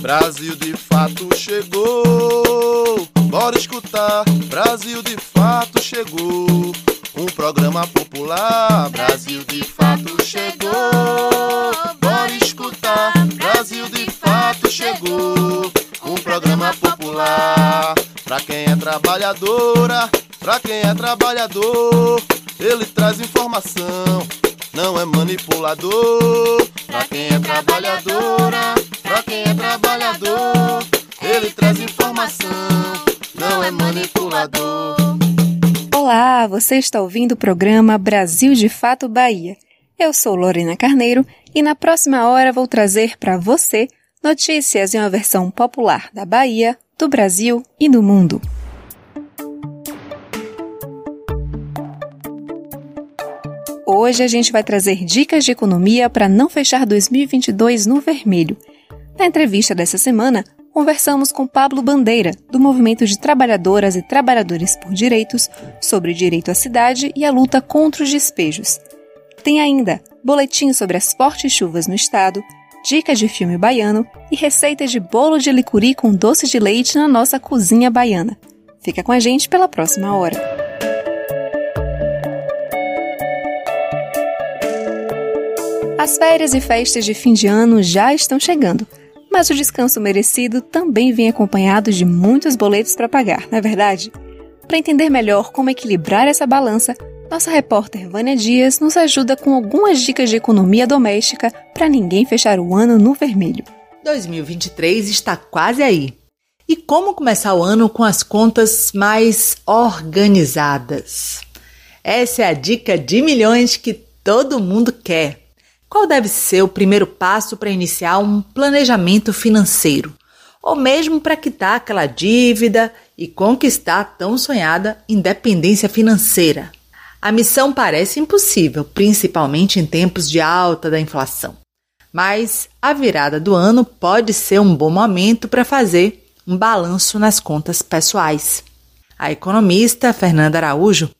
Brasil de fato chegou. Bora escutar, Brasil de fato chegou. Um programa popular, Brasil de fato chegou. Bora escutar, Brasil de fato chegou. Um programa popular, pra quem é trabalhadora, pra quem é trabalhador, ele traz informação, não é manipulador. Pra quem é trabalhadora, pra quem é trabalhador, ele traz informação, não é manipulador. Olá, você está ouvindo o programa Brasil de Fato Bahia. Eu sou Lorena Carneiro e na próxima hora vou trazer para você notícias em uma versão popular da Bahia, do Brasil e do mundo. Hoje a gente vai trazer dicas de economia para não fechar 2022 no vermelho. Na entrevista dessa semana, conversamos com Pablo Bandeira, do Movimento de Trabalhadoras e Trabalhadores por Direitos, sobre direito à cidade e a luta contra os despejos. Tem ainda boletim sobre as fortes chuvas no estado, dicas de filme baiano e receitas de bolo de licuri com doce de leite na nossa cozinha baiana. Fica com a gente pela próxima hora. As férias e festas de fim de ano já estão chegando, mas o descanso merecido também vem acompanhado de muitos boletos para pagar, não é verdade? Para entender melhor como equilibrar essa balança, nossa repórter Vânia Dias nos ajuda com algumas dicas de economia doméstica para ninguém fechar o ano no vermelho. 2023 está quase aí. E como começar o ano com as contas mais organizadas? Essa é a dica de milhões que todo mundo quer. Qual deve ser o primeiro passo para iniciar um planejamento financeiro? Ou mesmo para quitar aquela dívida e conquistar a tão sonhada independência financeira? A missão parece impossível, principalmente em tempos de alta da inflação. Mas a virada do ano pode ser um bom momento para fazer um balanço nas contas pessoais. A economista Fernanda Araújo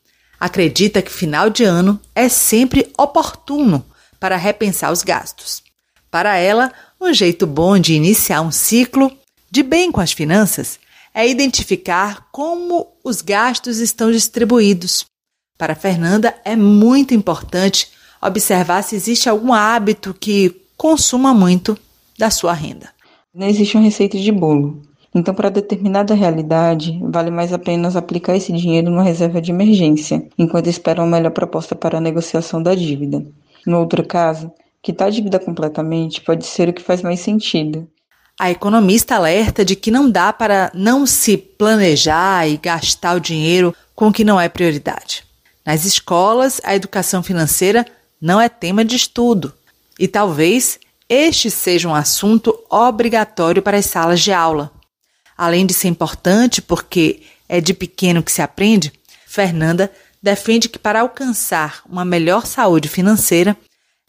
acredita que final de ano é sempre oportuno para repensar os gastos. Para ela, um jeito bom de iniciar um ciclo de bem com as finanças é identificar como os gastos estão distribuídos. Para Fernanda, é muito importante observar se existe algum hábito que consuma muito da sua renda. Não existe uma receita de bolo. Então, para determinada realidade, vale mais a pena aplicar esse dinheiro numa reserva de emergência, enquanto espera uma melhor proposta para a negociação da dívida. No outro caso, quitar a dívida completamente pode ser o que faz mais sentido. A economista alerta de que não dá para não se planejar e gastar o dinheiro com o que não é prioridade. Nas escolas, a educação financeira não é tema de estudo e talvez este seja um assunto obrigatório para as salas de aula. Além de ser importante porque é de pequeno que se aprende, Fernanda defende que para alcançar uma melhor saúde financeira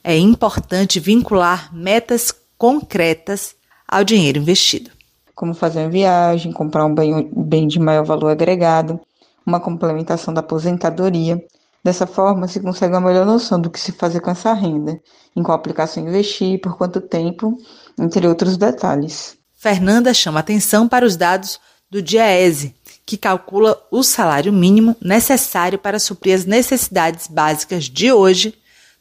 é importante vincular metas concretas ao dinheiro investido. Como fazer uma viagem, comprar um bem, de maior valor agregado, uma complementação da aposentadoria. Dessa forma, se consegue uma melhor noção do que se fazer com essa renda, em qual aplicação investir, por quanto tempo, entre outros detalhes. Fernanda chama atenção para os dados do DIAESE, que calcula o salário mínimo necessário para suprir as necessidades básicas de hoje,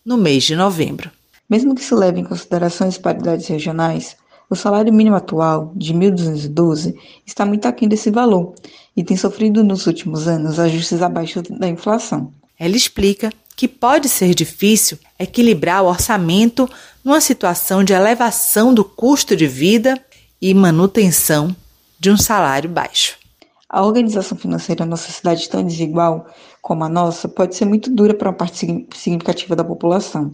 no mês de novembro. Mesmo que se leve em consideração as paridades regionais, o salário mínimo atual, de 1.212, está muito aquém desse valor e tem sofrido nos últimos anos ajustes abaixo da inflação. Ela explica que pode ser difícil equilibrar o orçamento numa situação de elevação do custo de vida e manutenção de um salário baixo. A organização financeira numa sociedade tão desigual como a nossa pode ser muito dura para uma parte significativa da população,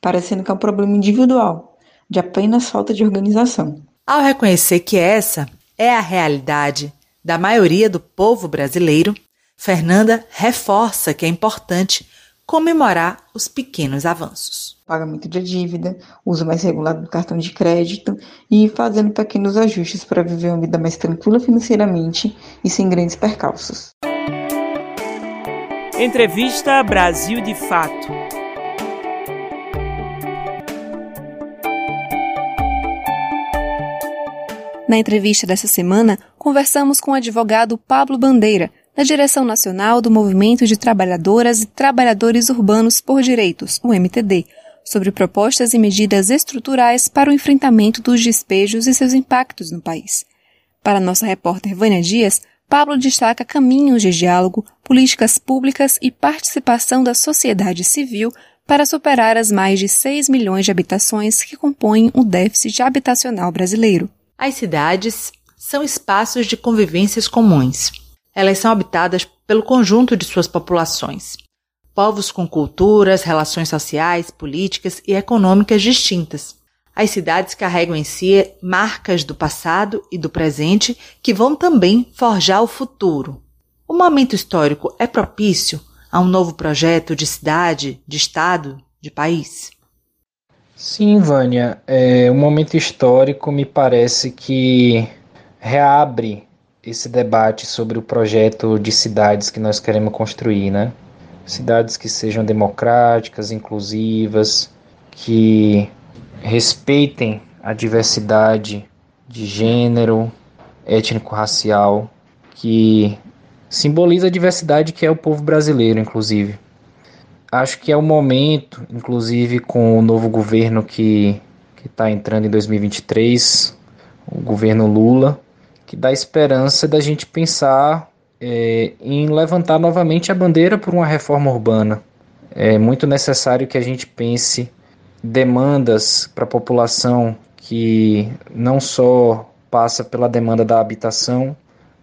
parecendo que é um problema individual, de apenas falta de organização. Ao reconhecer que essa é a realidade da maioria do povo brasileiro, Fernanda reforça que é importante comemorar os pequenos avanços. Pagamento de dívida, uso mais regulado do cartão de crédito e fazendo pequenos ajustes para viver uma vida mais tranquila financeiramente e sem grandes percalços. Entrevista Brasil de Fato. Na entrevista dessa semana, conversamos com o advogado Pablo Bandeira, da Direção Nacional do Movimento de Trabalhadoras e Trabalhadores Urbanos por Direitos, o MTD, sobre propostas e medidas estruturais para o enfrentamento dos despejos e seus impactos no país. Para nossa repórter Vânia Dias, Pablo destaca caminhos de diálogo, políticas públicas e participação da sociedade civil para superar as mais de 6 milhões de habitações que compõem o déficit habitacional brasileiro. As cidades são espaços de convivências comuns. Elas são habitadas pelo conjunto de suas populações. Povos com culturas, relações sociais, políticas e econômicas distintas. As cidades carregam em si marcas do passado e do presente que vão também forjar o futuro. O momento histórico é propício a um novo projeto de cidade, de estado, de país? Sim, Vânia. É, o momento histórico me parece que reabre esse debate sobre o projeto de cidades que nós queremos construir, né? Cidades que sejam democráticas, inclusivas, que respeitem a diversidade de gênero, étnico-racial, que simboliza a diversidade que é o povo brasileiro, inclusive. Acho que é o momento, inclusive com o novo governo que está entrando em 2023, o governo Lula, que dá esperança da gente pensar é, em levantar novamente a bandeira por uma reforma urbana. É muito necessário que a gente pense demandas para a população que não só passa pela demanda da habitação,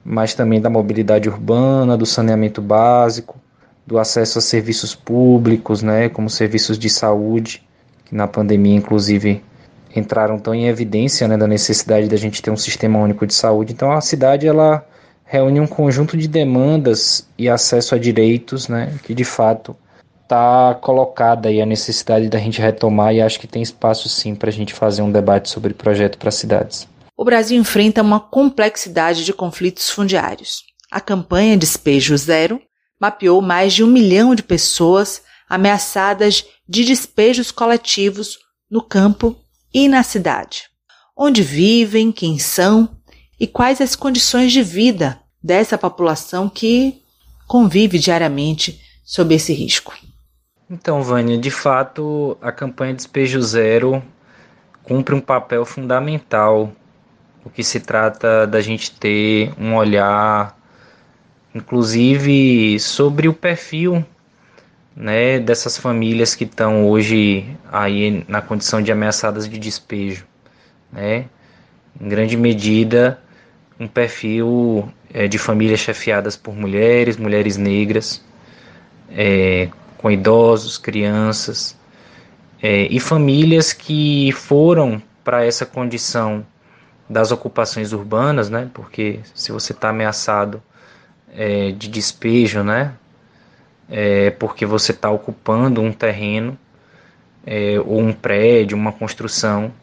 mas também da mobilidade urbana, do saneamento básico, do acesso a serviços públicos, né, como serviços de saúde, que na pandemia inclusive entraram tão em evidência, né, da necessidade da gente ter um sistema único de saúde. Então a cidade ela reúne um conjunto de demandas e acesso a direitos, né, que de fato está colocada aí a necessidade da gente retomar e acho que tem espaço sim para a gente fazer um debate sobre projeto para cidades. O Brasil enfrenta uma complexidade de conflitos fundiários. A campanha Despejo Zero mapeou mais de um milhão de pessoas ameaçadas de despejos coletivos no campo e na cidade. Onde vivem, quem são e quais as condições de vida dessa população que convive diariamente sob esse risco. Então, Vânia, de fato, a campanha Despejo Zero cumpre um papel fundamental, o que se trata da gente ter um olhar, inclusive, sobre o perfil né, dessas famílias que estão hoje aí na condição de ameaçadas de despejo, né? Em grande medida, um perfil é, de famílias chefiadas por mulheres, mulheres negras, é, com idosos, crianças é, e famílias que foram para essa condição das ocupações urbanas, né? Porque se você está ameaçado é, de despejo, né? É porque você está ocupando um terreno é, ou um prédio, uma construção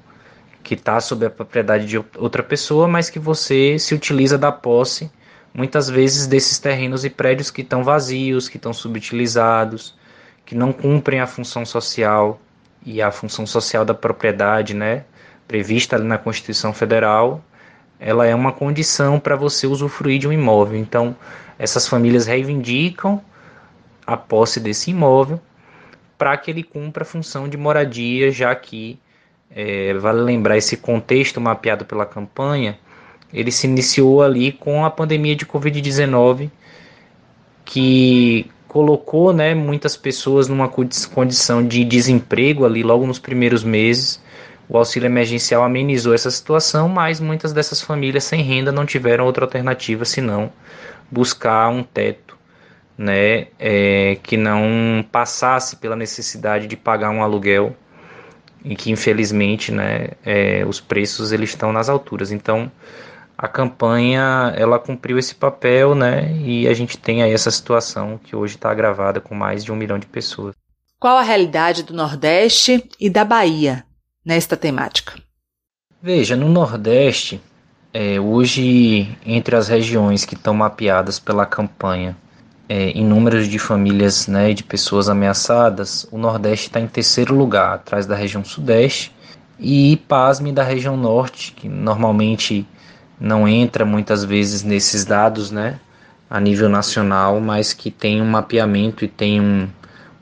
que está sob a propriedade de outra pessoa, mas que você se utiliza da posse muitas vezes desses terrenos e prédios que estão vazios, que estão subutilizados, que não cumprem a função social e a função social da propriedade, né, prevista na Constituição Federal, ela é uma condição para você usufruir de um imóvel. Então, essas famílias reivindicam a posse desse imóvel para que ele cumpra a função de moradia, já que, é, vale lembrar, esse contexto mapeado pela campanha, ele se iniciou ali com a pandemia de Covid-19, que colocou né, muitas pessoas numa condição de desemprego ali logo nos primeiros meses. O auxílio emergencial amenizou essa situação, mas muitas dessas famílias sem renda não tiveram outra alternativa senão buscar um teto né, é, que não passasse pela necessidade de pagar um aluguel e que infelizmente né, é, os preços eles estão nas alturas. Então a campanha ela cumpriu esse papel, né? E a gente tem aí essa situação que hoje está agravada com mais de um milhão de pessoas. Qual a realidade do Nordeste e da Bahia nesta temática? Veja, no Nordeste, é, hoje entre as regiões que estão mapeadas pela campanha é, em números de famílias, né, de pessoas ameaçadas, o Nordeste está em terceiro lugar, atrás da região Sudeste e pasme da região Norte, que normalmente não entra muitas vezes nesses dados, né, a nível nacional, mas que tem um mapeamento e tem um,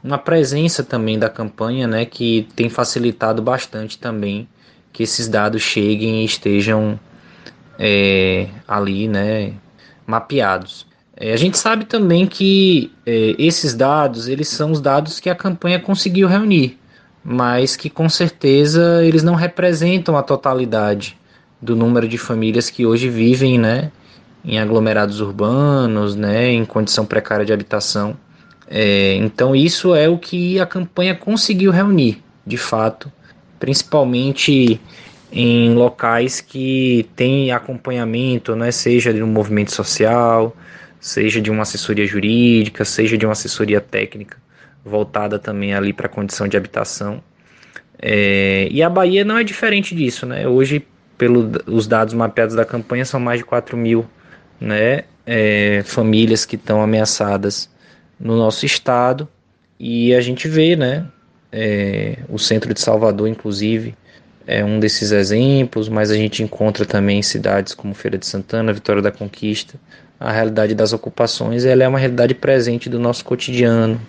uma presença também da campanha, né, que tem facilitado bastante também que esses dados cheguem e estejam é, ali, né, mapeados. É, a gente sabe também que é, esses dados, eles são os dados que a campanha conseguiu reunir, mas que com certeza eles não representam a totalidade do número de famílias que hoje vivem, né, em aglomerados urbanos, né, em condição precária de habitação. É, então isso é o que a campanha conseguiu reunir, de fato, principalmente em locais que têm acompanhamento, né, seja de um movimento social, seja de uma assessoria jurídica, seja de uma assessoria técnica voltada também ali para a condição de habitação. É, e a Bahia não é diferente disso, né? Hoje pelos dados mapeados da campanha, são mais de 4 mil né, é, famílias que estão ameaçadas no nosso estado. E a gente vê, né, é, o centro de Salvador, inclusive, é um desses exemplos, mas a gente encontra também cidades como Feira de Santana, Vitória da Conquista. A realidade das ocupações ela é uma realidade presente do nosso cotidiano.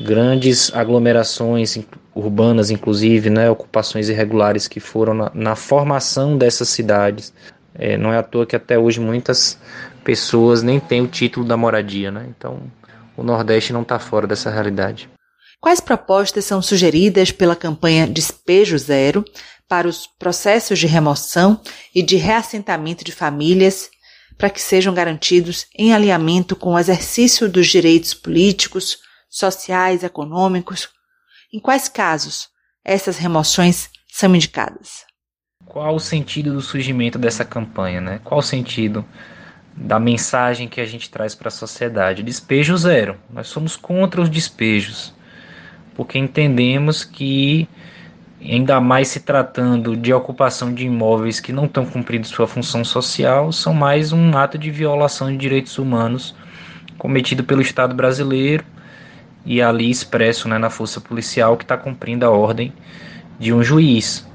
Grandes aglomerações urbanas, inclusive, né, ocupações irregulares que foram na, na formação dessas cidades. É, não é à toa que até hoje muitas pessoas nem têm o título da moradia. Né? Então, o Nordeste não está fora dessa realidade. Quais propostas são sugeridas pela campanha Despejo Zero para os processos de remoção e de reassentamento de famílias para que sejam garantidos em alinhamento com o exercício dos direitos políticos, sociais, econômicos? Em quais casos essas remoções são indicadas? Qual o sentido do surgimento dessa campanha, né? Qual o sentido da mensagem que a gente traz para a sociedade? Despejo zero. Nós somos contra os despejos, porque entendemos que ainda mais se tratando de ocupação de imóveis que não estão cumprindo sua função social, são mais um ato de violação de direitos humanos cometido pelo Estado brasileiro e ali expresso né, na força policial que está cumprindo a ordem de um juiz.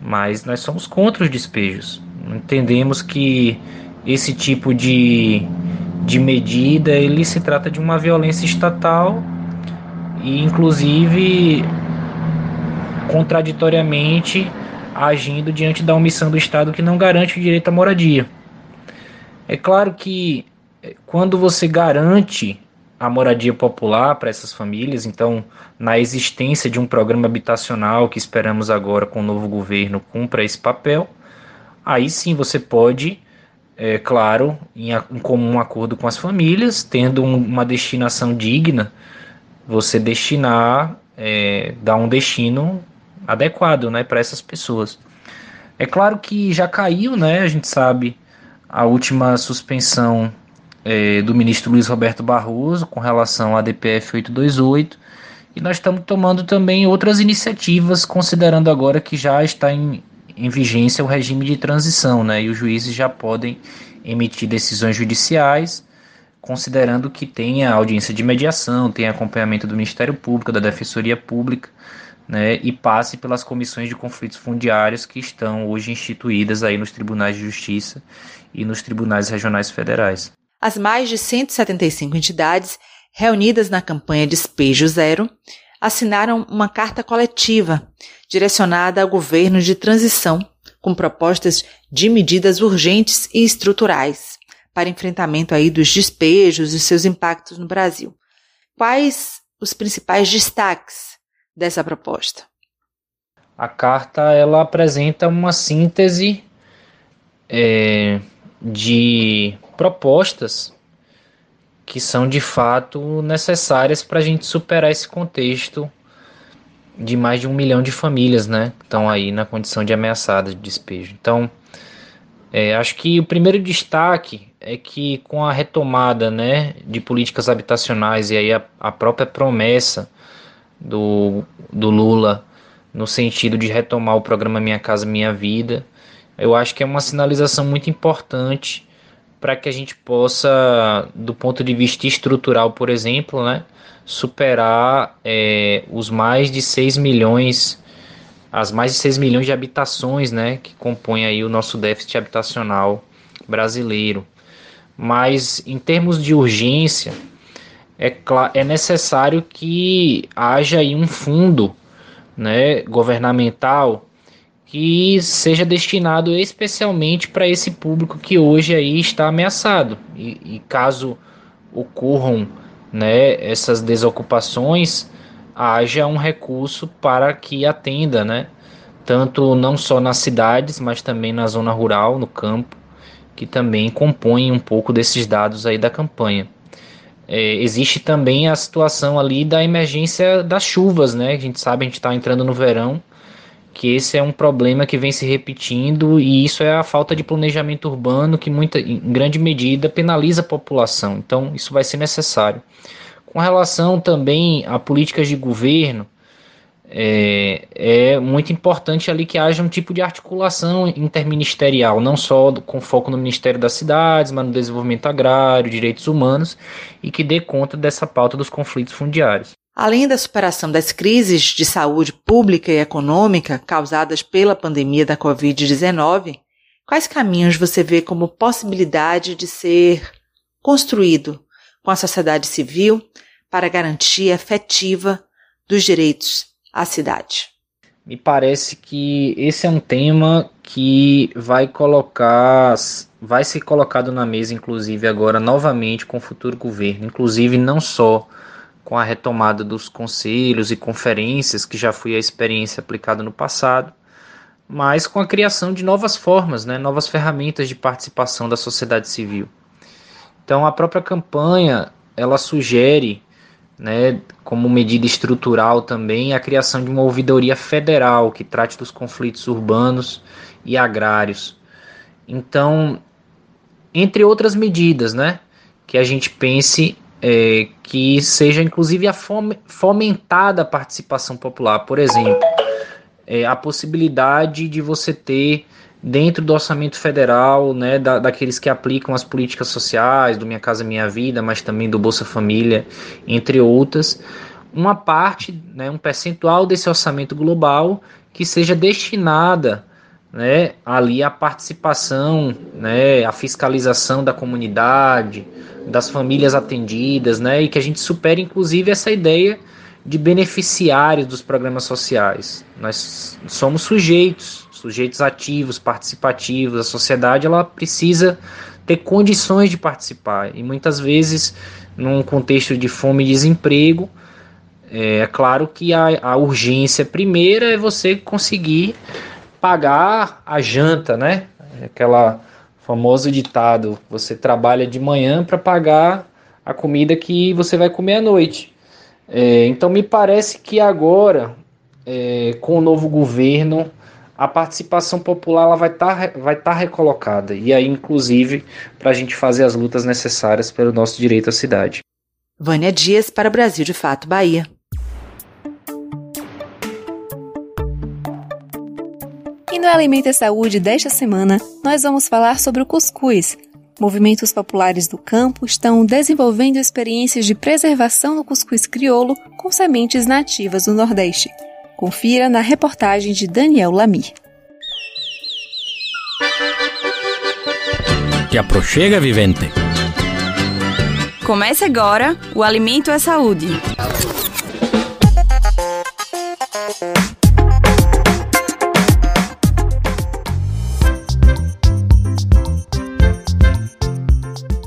Mas nós somos contra os despejos. Entendemos que esse tipo de, de medida ele se trata de uma violência estatal e inclusive contraditoriamente agindo diante da omissão do Estado que não garante o direito à moradia. É claro que eh, quando você garante a moradia popular para essas famílias, então, na existência de um programa habitacional que esperamos agora com o novo governo cumpra esse papel, aí sim você pode, é claro, em, em comum acordo com as famílias, tendo um, uma destinação digna, você destinar, é, dar um destino adequado né, para essas pessoas. É claro que já caiu, né, a gente sabe, a última suspensão é, do ministro Luiz Roberto Barroso com relação à DPF 828 e nós estamos tomando também outras iniciativas, considerando agora que já está em, em vigência o regime de transição, né, e os juízes já podem emitir decisões judiciais, considerando que tem a audiência de mediação, tem acompanhamento do Ministério Público, da Defensoria Pública, né, e passe pelas comissões de conflitos fundiários que estão hoje instituídas aí nos tribunais de justiça e nos tribunais regionais federais. As mais de 175 entidades reunidas na campanha Despejo Zero assinaram uma carta coletiva direcionada ao governo de transição com propostas de medidas urgentes e estruturais para enfrentamento aí dos despejos e seus impactos no Brasil. Quais os principais destaques dessa proposta? A carta ela apresenta uma síntese é, de propostas que são de fato necessárias para a gente superar esse contexto de mais de um milhão de famílias, né, que estão aí na condição de ameaçadas de despejo. Então, é, acho que o primeiro destaque é que com a retomada, né, de políticas habitacionais e aí a, a própria promessa do, do Lula no sentido de retomar o programa Minha Casa Minha Vida. Eu acho que é uma sinalização muito importante para que a gente possa, do ponto de vista estrutural, por exemplo, né, superar é, os mais de 6 milhões, as mais de 6 milhões de habitações né, que compõem aí o nosso déficit habitacional brasileiro. Mas em termos de urgência, é, é necessário que haja aí um fundo né, governamental que seja destinado especialmente para esse público que hoje aí está ameaçado. E, e caso ocorram né, essas desocupações, haja um recurso para que atenda, né, tanto não só nas cidades, mas também na zona rural, no campo, que também compõem um pouco desses dados aí da campanha. É, existe também a situação ali da emergência das chuvas, né? A gente sabe, a gente está entrando no verão, que esse é um problema que vem se repetindo e isso é a falta de planejamento urbano que muita, em grande medida penaliza a população. Então isso vai ser necessário. Com relação também a políticas de governo, é, é, muito importante ali que haja um tipo de articulação interministerial, não só com foco no Ministério das Cidades, mas no desenvolvimento agrário, direitos humanos, e que dê conta dessa pauta dos conflitos fundiários. Além da superação das crises de saúde pública e econômica causadas pela pandemia da Covid-19, quais caminhos você vê como possibilidade de ser construído com a sociedade civil para garantia efetiva dos direitos à cidade? Me parece que esse é um tema que vai colocar, vai ser colocado na mesa, inclusive agora novamente com o futuro governo, inclusive não só com a retomada dos conselhos e conferências, que já foi a experiência aplicada no passado, mas com a criação de novas formas, né, novas ferramentas de participação da sociedade civil. Então, a própria campanha ela sugere, né, como medida estrutural também, a criação de uma ouvidoria federal que trate dos conflitos urbanos e agrários. Então, entre outras medidas, né, que a gente pense é, que seja inclusive a fomentada a participação popular. Por exemplo, é, a possibilidade de você ter dentro do orçamento federal, né, da, daqueles que aplicam as políticas sociais, do Minha Casa Minha Vida, mas também do Bolsa Família, entre outras, uma parte, né, um percentual desse orçamento global que seja destinada né, ali a participação, né, fiscalização da comunidade, das famílias atendidas, né, e que a gente supere inclusive essa ideia de beneficiários dos programas sociais. Nós somos sujeitos, sujeitos ativos, participativos. A sociedade ela precisa ter condições de participar e muitas vezes num contexto de fome e desemprego é, é claro que a, a urgência primeira é você conseguir pagar a janta, né? Aquela famoso ditado: você trabalha de manhã para pagar a comida que você vai comer à noite. É, então me parece que agora, é, com o novo governo, a participação popular ela vai estar tá, vai tá recolocada e aí inclusive para a gente fazer as lutas necessárias pelo nosso direito à cidade. Vânia Dias para Brasil de Fato Bahia. no Alimento e Saúde desta semana, nós vamos falar sobre o cuscuz. Movimentos populares do campo estão desenvolvendo experiências de preservação do cuscuz crioulo com sementes nativas do Nordeste. Confira na reportagem de Daniel Lamir. Te aproxega, vivente. Comece agora o Alimento é Saúde.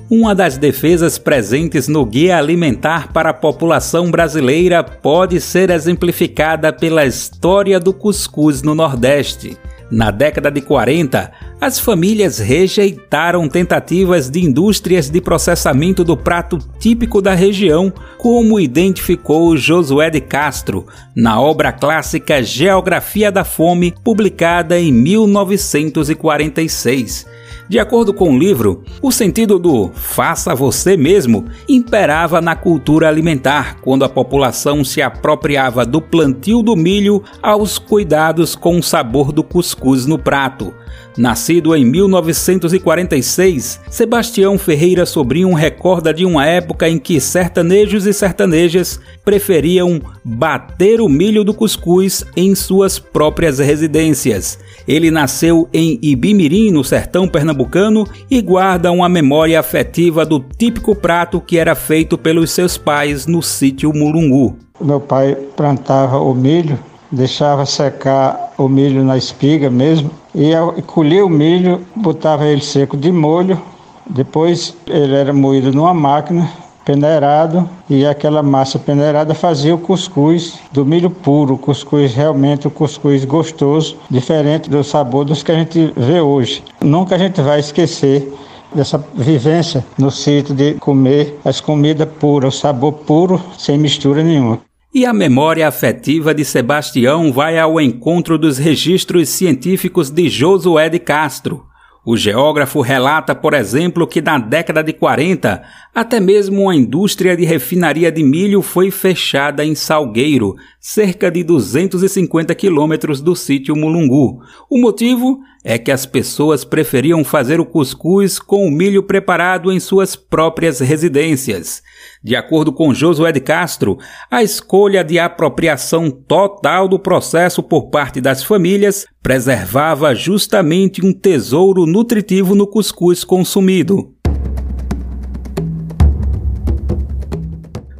Uma das defesas presentes no Guia Alimentar para a População Brasileira pode ser exemplificada pela história do cuscuz no Nordeste. Na década de 40, as famílias rejeitaram tentativas de indústrias de processamento do prato típico da região, como identificou Josué de Castro na obra clássica Geografia da Fome, publicada em 1946. De acordo com o livro, o sentido do faça você mesmo imperava na cultura alimentar, quando a população se apropriava do plantio do milho aos cuidados com o sabor do cuscuz no prato. Nascido em 1946, Sebastião Ferreira Sobrinho recorda de uma época em que sertanejos e sertanejas preferiam bater o milho do cuscuz em suas próprias residências. Ele nasceu em Ibimirim, no sertão pernambucano, e guarda uma memória afetiva do típico prato que era feito pelos seus pais no sítio Mulungu. Meu pai plantava o milho, deixava secar o milho na espiga mesmo, e colhia o milho, botava ele seco de molho, depois ele era moído numa máquina, peneirado, e aquela massa peneirada fazia o cuscuz do milho puro, cuscuz realmente o cuscuz gostoso, diferente do sabor dos que a gente vê hoje. Nunca a gente vai esquecer dessa vivência no sítio de comer as comidas puras, o sabor puro, sem mistura nenhuma. E a memória afetiva de Sebastião vai ao encontro dos registros científicos de Josué de Castro. O geógrafo relata, por exemplo, que na década de 40, até mesmo a indústria de refinaria de milho foi fechada em Salgueiro, cerca de 250 quilômetros do sítio Mulungu. O motivo é que as pessoas preferiam fazer o cuscuz com o milho preparado em suas próprias residências. De acordo com Josué de Castro, a escolha de apropriação total do processo por parte das famílias preservava justamente um tesouro nutritivo no cuscuz consumido.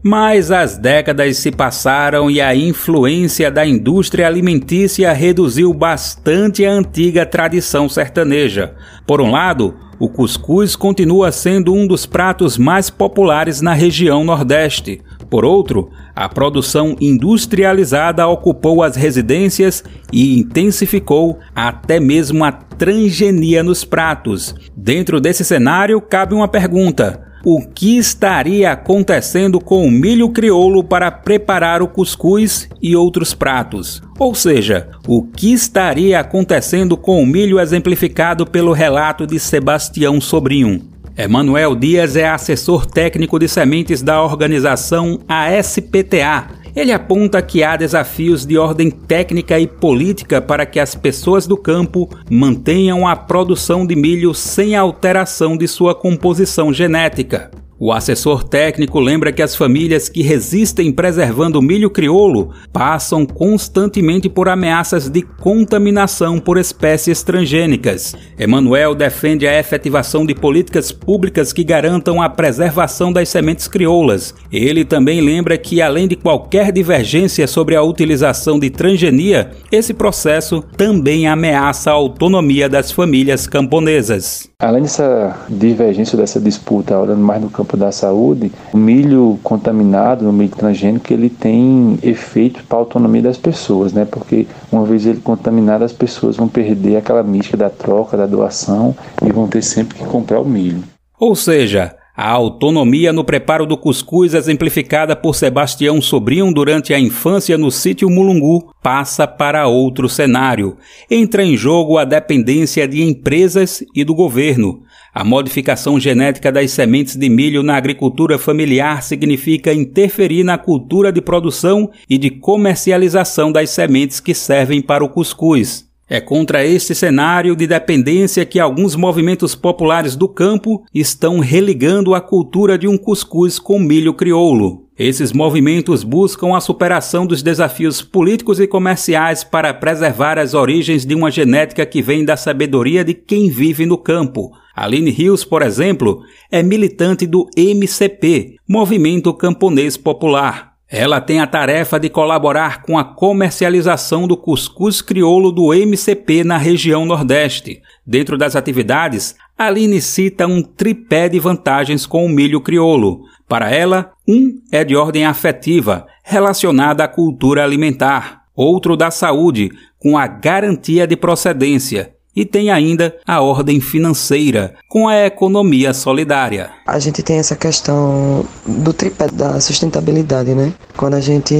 Mas as décadas se passaram e a influência da indústria alimentícia reduziu bastante a antiga tradição sertaneja. Por um lado, o cuscuz continua sendo um dos pratos mais populares na região Nordeste. Por outro, a produção industrializada ocupou as residências e intensificou até mesmo a transgenia nos pratos. Dentro desse cenário, cabe uma pergunta: o que estaria acontecendo com o milho crioulo para preparar o cuscuz e outros pratos. Ou seja, o que estaria acontecendo com o milho exemplificado pelo relato de Sebastião Sobrinho. Emanuel Dias é assessor técnico de sementes da organização ASPTA ele aponta que há desafios de ordem técnica e política para que as pessoas do campo mantenham a produção de milho sem alteração de sua composição genética. O assessor técnico lembra que as famílias que resistem preservando o milho crioulo passam constantemente por ameaças de contaminação por espécies transgênicas. Emanuel defende a efetivação de políticas públicas que garantam a preservação das sementes crioulas. Ele também lembra que, além de qualquer divergência sobre a utilização de transgenia, esse processo também ameaça a autonomia das famílias camponesas. Além dessa divergência, dessa disputa, olhando mais no campo da saúde, o milho contaminado, o milho transgênico, ele tem efeito para a autonomia das pessoas, né? Porque uma vez ele contaminado, as pessoas vão perder aquela mística da troca, da doação e vão ter sempre que comprar o milho. Ou seja, a autonomia no preparo do cuscuz, exemplificada por Sebastião Sobrinho durante a infância no sítio Mulungu, passa para outro cenário. Entra em jogo a dependência de empresas e do governo. A modificação genética das sementes de milho na agricultura familiar significa interferir na cultura de produção e de comercialização das sementes que servem para o cuscuz. É contra este cenário de dependência que alguns movimentos populares do campo estão religando a cultura de um cuscuz com milho crioulo. Esses movimentos buscam a superação dos desafios políticos e comerciais para preservar as origens de uma genética que vem da sabedoria de quem vive no campo. Aline Rios, por exemplo, é militante do MCP, Movimento Camponês Popular. Ela tem a tarefa de colaborar com a comercialização do cuscuz crioulo do MCP na região Nordeste. Dentro das atividades, Aline cita um tripé de vantagens com o milho crioulo. Para ela, um é de ordem afetiva, relacionada à cultura alimentar. Outro da saúde, com a garantia de procedência e tem ainda a ordem financeira, com a economia solidária. A gente tem essa questão do tripé da sustentabilidade, né? Quando a gente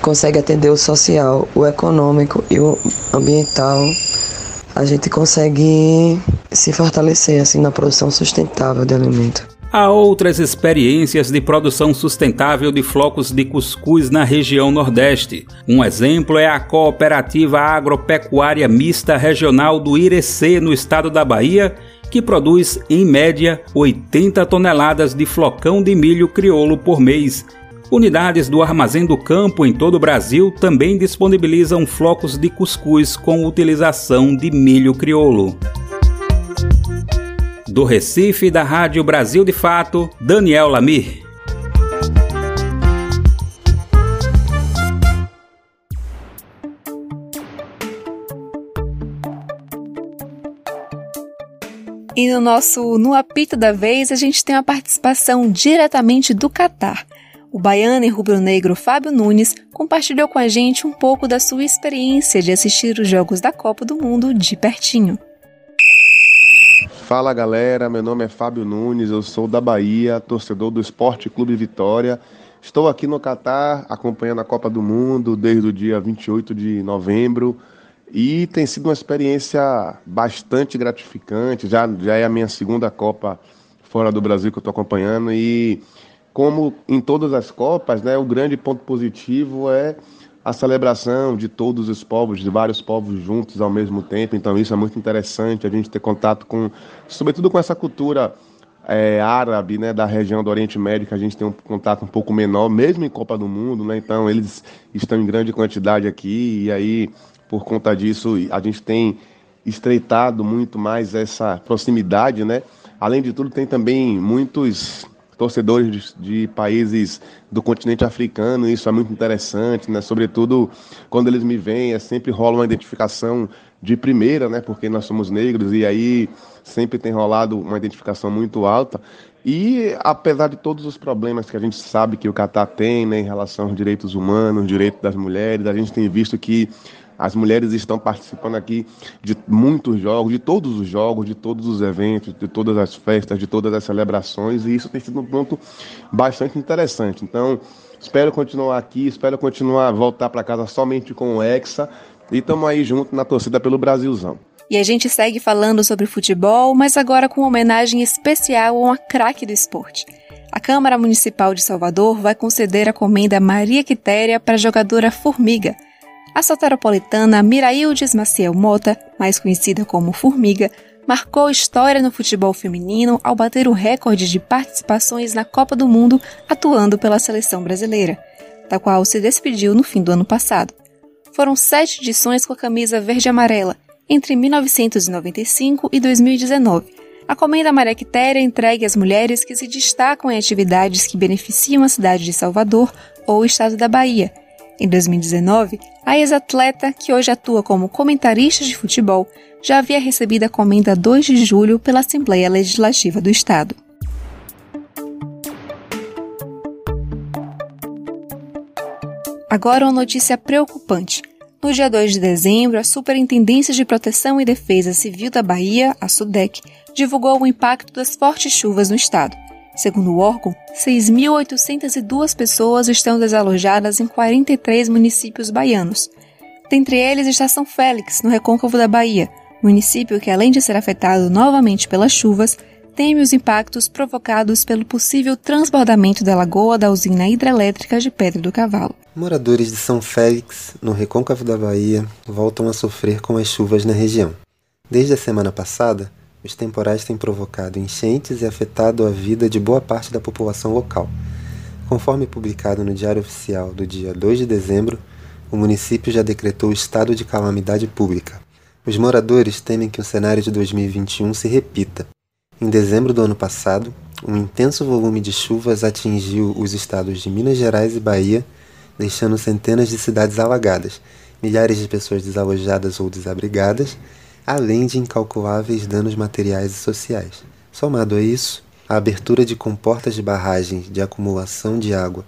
consegue atender o social, o econômico e o ambiental, a gente consegue se fortalecer assim na produção sustentável de alimento. Há outras experiências de produção sustentável de flocos de cuscuz na região Nordeste. Um exemplo é a Cooperativa Agropecuária Mista Regional do Irecê, no estado da Bahia, que produz, em média, 80 toneladas de flocão de milho crioulo por mês. Unidades do Armazém do Campo em todo o Brasil também disponibilizam flocos de cuscuz com utilização de milho crioulo. Do Recife, da Rádio Brasil de Fato, Daniel Lamir. E no nosso No Apito da Vez, a gente tem a participação diretamente do Catar. O baiano e rubro-negro Fábio Nunes compartilhou com a gente um pouco da sua experiência de assistir os Jogos da Copa do Mundo de pertinho. Fala galera, meu nome é Fábio Nunes, eu sou da Bahia, torcedor do Esporte Clube Vitória. Estou aqui no Catar acompanhando a Copa do Mundo desde o dia 28 de novembro e tem sido uma experiência bastante gratificante. Já, já é a minha segunda Copa fora do Brasil que eu estou acompanhando e como em todas as Copas, né, o grande ponto positivo é a celebração de todos os povos, de vários povos juntos ao mesmo tempo. Então isso é muito interessante, a gente ter contato com, sobretudo com essa cultura é, árabe, né, da região do Oriente Médio, que a gente tem um contato um pouco menor, mesmo em Copa do Mundo, né? Então eles estão em grande quantidade aqui e aí por conta disso a gente tem estreitado muito mais essa proximidade, né? Além de tudo, tem também muitos torcedores de, de, países do continente africano, isso é muito interessante, né? Sobretudo quando eles me veem, é sempre rola uma identificação de primeira, né? Porque nós somos negros e aí sempre tem rolado uma identificação muito alta. E apesar de todos os problemas que a gente sabe que o Catar tem, né, em relação aos direitos humanos, direitos das mulheres, a gente tem visto que as mulheres estão participando aqui de muitos jogos, de todos os jogos, de todos os eventos, de todas as festas, de todas as celebrações, e isso tem sido um ponto bastante interessante. Então, espero continuar aqui, espero continuar voltar para casa somente com o Hexa e estamos aí junto na torcida pelo Brasilzão. E a gente segue falando sobre futebol, mas agora com uma homenagem especial a uma craque do esporte. A Câmara Municipal de Salvador vai conceder a comenda Maria Quitéria para a jogadora Formiga, a soteropolitana Miraildes Maciel Mota, mais conhecida como Formiga, marcou história no futebol feminino ao bater o recorde de participações na Copa do Mundo atuando pela seleção brasileira, da qual se despediu no fim do ano passado. Foram sete edições com a camisa verde-amarela, entre 1995 e 2019. A Comenda Maria Quitéria entregue às mulheres que se destacam em atividades que beneficiam a cidade de Salvador ou o estado da Bahia, em 2019, a ex-atleta, que hoje atua como comentarista de futebol, já havia recebido a comenda 2 de julho pela Assembleia Legislativa do Estado. Agora uma notícia preocupante. No dia 2 de dezembro, a Superintendência de Proteção e Defesa Civil da Bahia, a SUDEC, divulgou o impacto das fortes chuvas no estado. Segundo o órgão, 6.802 pessoas estão desalojadas em 43 municípios baianos. Dentre eles está São Félix, no recôncavo da Bahia, município que, além de ser afetado novamente pelas chuvas, teme os impactos provocados pelo possível transbordamento da lagoa da usina hidrelétrica de Pedra do Cavalo. Moradores de São Félix, no recôncavo da Bahia, voltam a sofrer com as chuvas na região. Desde a semana passada, os temporais têm provocado enchentes e afetado a vida de boa parte da população local. Conforme publicado no Diário Oficial do dia 2 de dezembro, o município já decretou estado de calamidade pública. Os moradores temem que o cenário de 2021 se repita. Em dezembro do ano passado, um intenso volume de chuvas atingiu os estados de Minas Gerais e Bahia, deixando centenas de cidades alagadas, milhares de pessoas desalojadas ou desabrigadas além de incalculáveis danos materiais e sociais. Somado a isso, a abertura de comportas de barragens de acumulação de água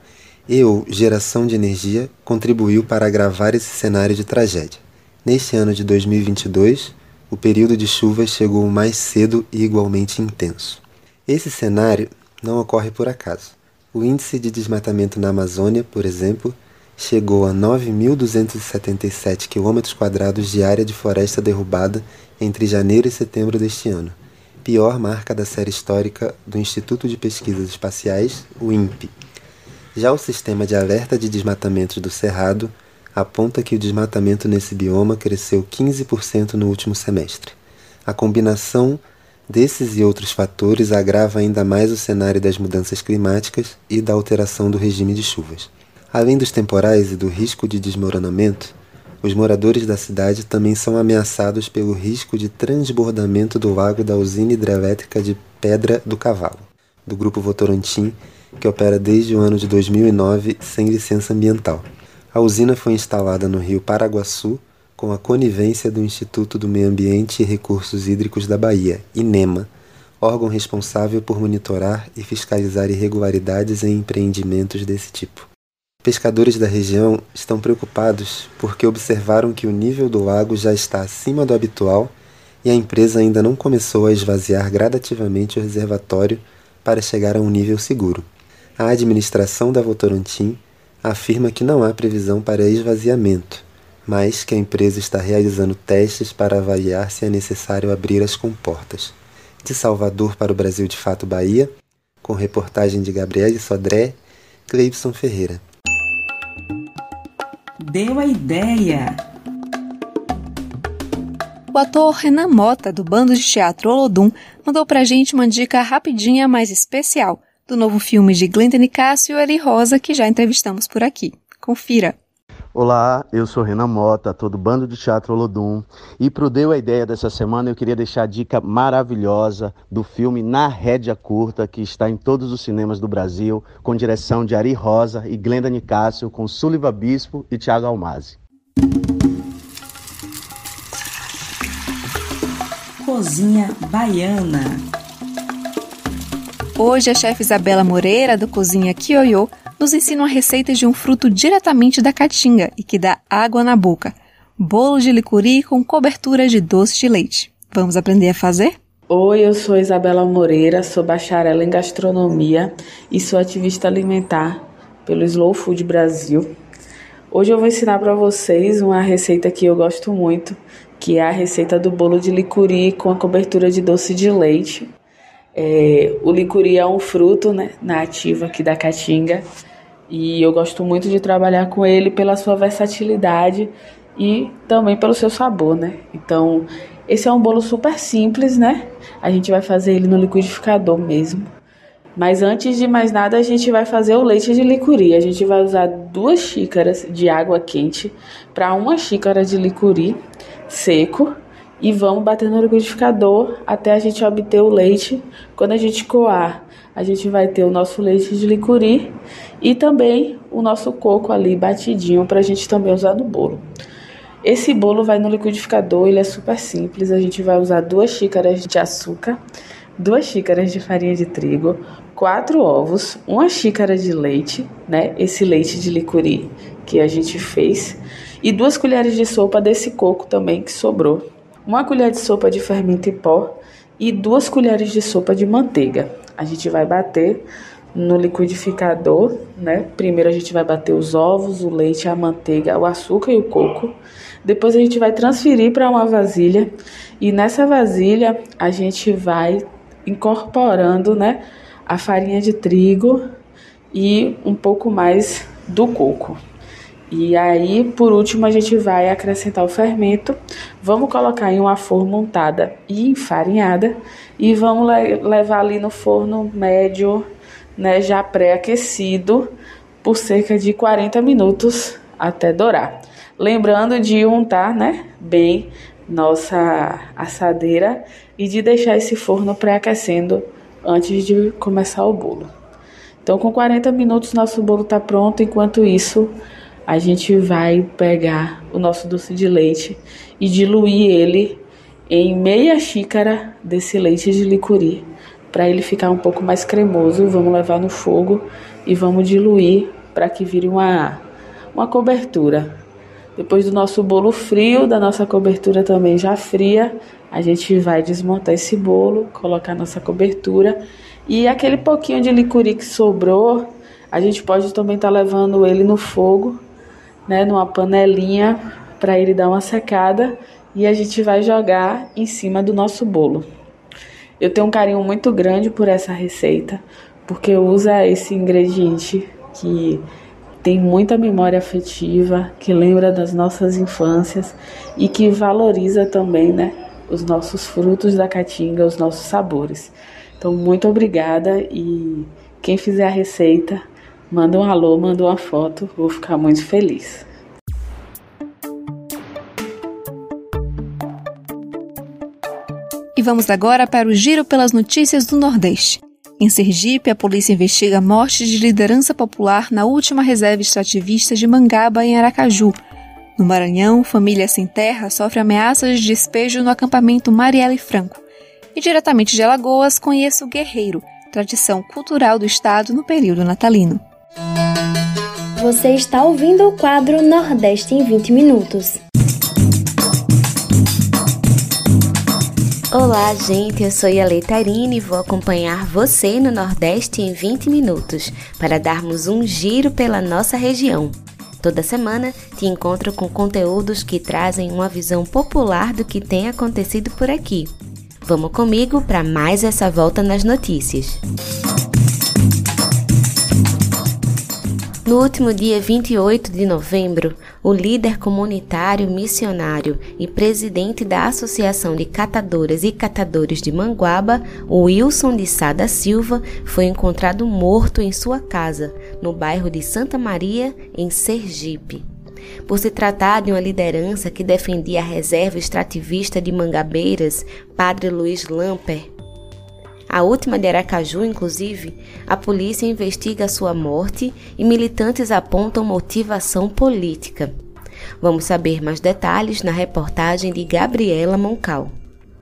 e ou geração de energia contribuiu para agravar esse cenário de tragédia. Neste ano de 2022, o período de chuvas chegou mais cedo e igualmente intenso. Esse cenário não ocorre por acaso. O índice de desmatamento na Amazônia, por exemplo, chegou a 9.277 km de área de floresta derrubada entre janeiro e setembro deste ano, pior marca da série histórica do Instituto de Pesquisas Espaciais, o INPE. Já o sistema de alerta de desmatamentos do Cerrado aponta que o desmatamento nesse bioma cresceu 15% no último semestre. A combinação desses e outros fatores agrava ainda mais o cenário das mudanças climáticas e da alteração do regime de chuvas. Além dos temporais e do risco de desmoronamento, os moradores da cidade também são ameaçados pelo risco de transbordamento do lago da usina hidrelétrica de Pedra do Cavalo, do grupo Votorantim, que opera desde o ano de 2009 sem licença ambiental. A usina foi instalada no rio Paraguaçu com a conivência do Instituto do Meio Ambiente e Recursos Hídricos da Bahia, INEMA, órgão responsável por monitorar e fiscalizar irregularidades em empreendimentos desse tipo. Pescadores da região estão preocupados porque observaram que o nível do lago já está acima do habitual e a empresa ainda não começou a esvaziar gradativamente o reservatório para chegar a um nível seguro. A administração da Votorantim afirma que não há previsão para esvaziamento, mas que a empresa está realizando testes para avaliar se é necessário abrir as comportas. De Salvador para o Brasil de Fato Bahia, com reportagem de Gabriele Sodré, Cleibson Ferreira. Deu a ideia! O ator Renan Mota, do bando de teatro Olodum, mandou pra gente uma dica rapidinha, mais especial – do novo filme de Glenda Nicásio e Eli Rosa, que já entrevistamos por aqui. Confira! Olá, eu sou Renan Mota, ator do Bando de Teatro Olodum. E pro Deu a Ideia dessa semana, eu queria deixar a dica maravilhosa do filme Na Rédia Curta, que está em todos os cinemas do Brasil, com direção de Ari Rosa e Glenda Nicásio, com Sullivan Bispo e Tiago Almazi. Cozinha Baiana Hoje a chefe Isabela Moreira, do Cozinha Kioyo, nos ensina a receita de um fruto diretamente da caatinga e que dá água na boca. Bolo de licuri com cobertura de doce de leite. Vamos aprender a fazer? Oi, eu sou Isabela Moreira, sou bacharel em gastronomia e sou ativista alimentar pelo Slow Food Brasil. Hoje eu vou ensinar para vocês uma receita que eu gosto muito, que é a receita do bolo de licuri com a cobertura de doce de leite. É, o licuri é um fruto né, nativo aqui da Caatinga e eu gosto muito de trabalhar com ele pela sua versatilidade e também pelo seu sabor, né? Então, esse é um bolo super simples, né? A gente vai fazer ele no liquidificador mesmo. Mas antes de mais nada, a gente vai fazer o leite de licuri. A gente vai usar duas xícaras de água quente para uma xícara de licuri seco e vamos bater no liquidificador até a gente obter o leite. Quando a gente coar, a gente vai ter o nosso leite de licuri e também o nosso coco ali batidinho para a gente também usar no bolo. Esse bolo vai no liquidificador, ele é super simples. A gente vai usar duas xícaras de açúcar, duas xícaras de farinha de trigo, quatro ovos, uma xícara de leite, né? Esse leite de licuri que a gente fez, e duas colheres de sopa desse coco também que sobrou uma colher de sopa de fermento em pó e duas colheres de sopa de manteiga. A gente vai bater no liquidificador, né? Primeiro a gente vai bater os ovos, o leite, a manteiga, o açúcar e o coco. Depois a gente vai transferir para uma vasilha e nessa vasilha a gente vai incorporando, né, a farinha de trigo e um pouco mais do coco. E aí, por último, a gente vai acrescentar o fermento. Vamos colocar em uma forma untada e enfarinhada e vamos le levar ali no forno médio, né, já pré-aquecido, por cerca de 40 minutos até dourar. Lembrando de untar, né, bem nossa assadeira e de deixar esse forno pré-aquecendo antes de começar o bolo. Então, com 40 minutos, nosso bolo está pronto. Enquanto isso, a gente vai pegar o nosso doce de leite e diluir ele em meia xícara desse leite de licuri para ele ficar um pouco mais cremoso. Vamos levar no fogo e vamos diluir para que vire uma, uma cobertura. Depois do nosso bolo frio, da nossa cobertura também já fria, a gente vai desmontar esse bolo, colocar nossa cobertura e aquele pouquinho de licuri que sobrou, a gente pode também estar tá levando ele no fogo né, numa panelinha para ele dar uma secada e a gente vai jogar em cima do nosso bolo. Eu tenho um carinho muito grande por essa receita, porque usa esse ingrediente que tem muita memória afetiva, que lembra das nossas infâncias e que valoriza também, né, os nossos frutos da caatinga, os nossos sabores. Então, muito obrigada e quem fizer a receita, manda um alô, manda uma foto, vou ficar muito feliz. E vamos agora para o giro pelas notícias do Nordeste. Em Sergipe, a polícia investiga a morte de liderança popular na última reserva extrativista de Mangaba, em Aracaju. No Maranhão, família sem terra sofre ameaças de despejo no acampamento Marielle Franco. E diretamente de Alagoas, conheço o Guerreiro, tradição cultural do estado no período natalino. Você está ouvindo o quadro Nordeste em 20 Minutos. Olá, gente. Eu sou a Leitarine e vou acompanhar você no Nordeste em 20 minutos para darmos um giro pela nossa região. Toda semana te encontro com conteúdos que trazem uma visão popular do que tem acontecido por aqui. Vamos comigo para mais essa volta nas notícias. No último dia 28 de novembro, o líder comunitário missionário e presidente da Associação de Catadoras e Catadores de Manguaba, Wilson de Sada Silva, foi encontrado morto em sua casa, no bairro de Santa Maria, em Sergipe. Por se tratar de uma liderança que defendia a reserva extrativista de Mangabeiras, Padre Luiz Lamper, a última de Aracaju, inclusive, a polícia investiga sua morte e militantes apontam motivação política. Vamos saber mais detalhes na reportagem de Gabriela Moncal.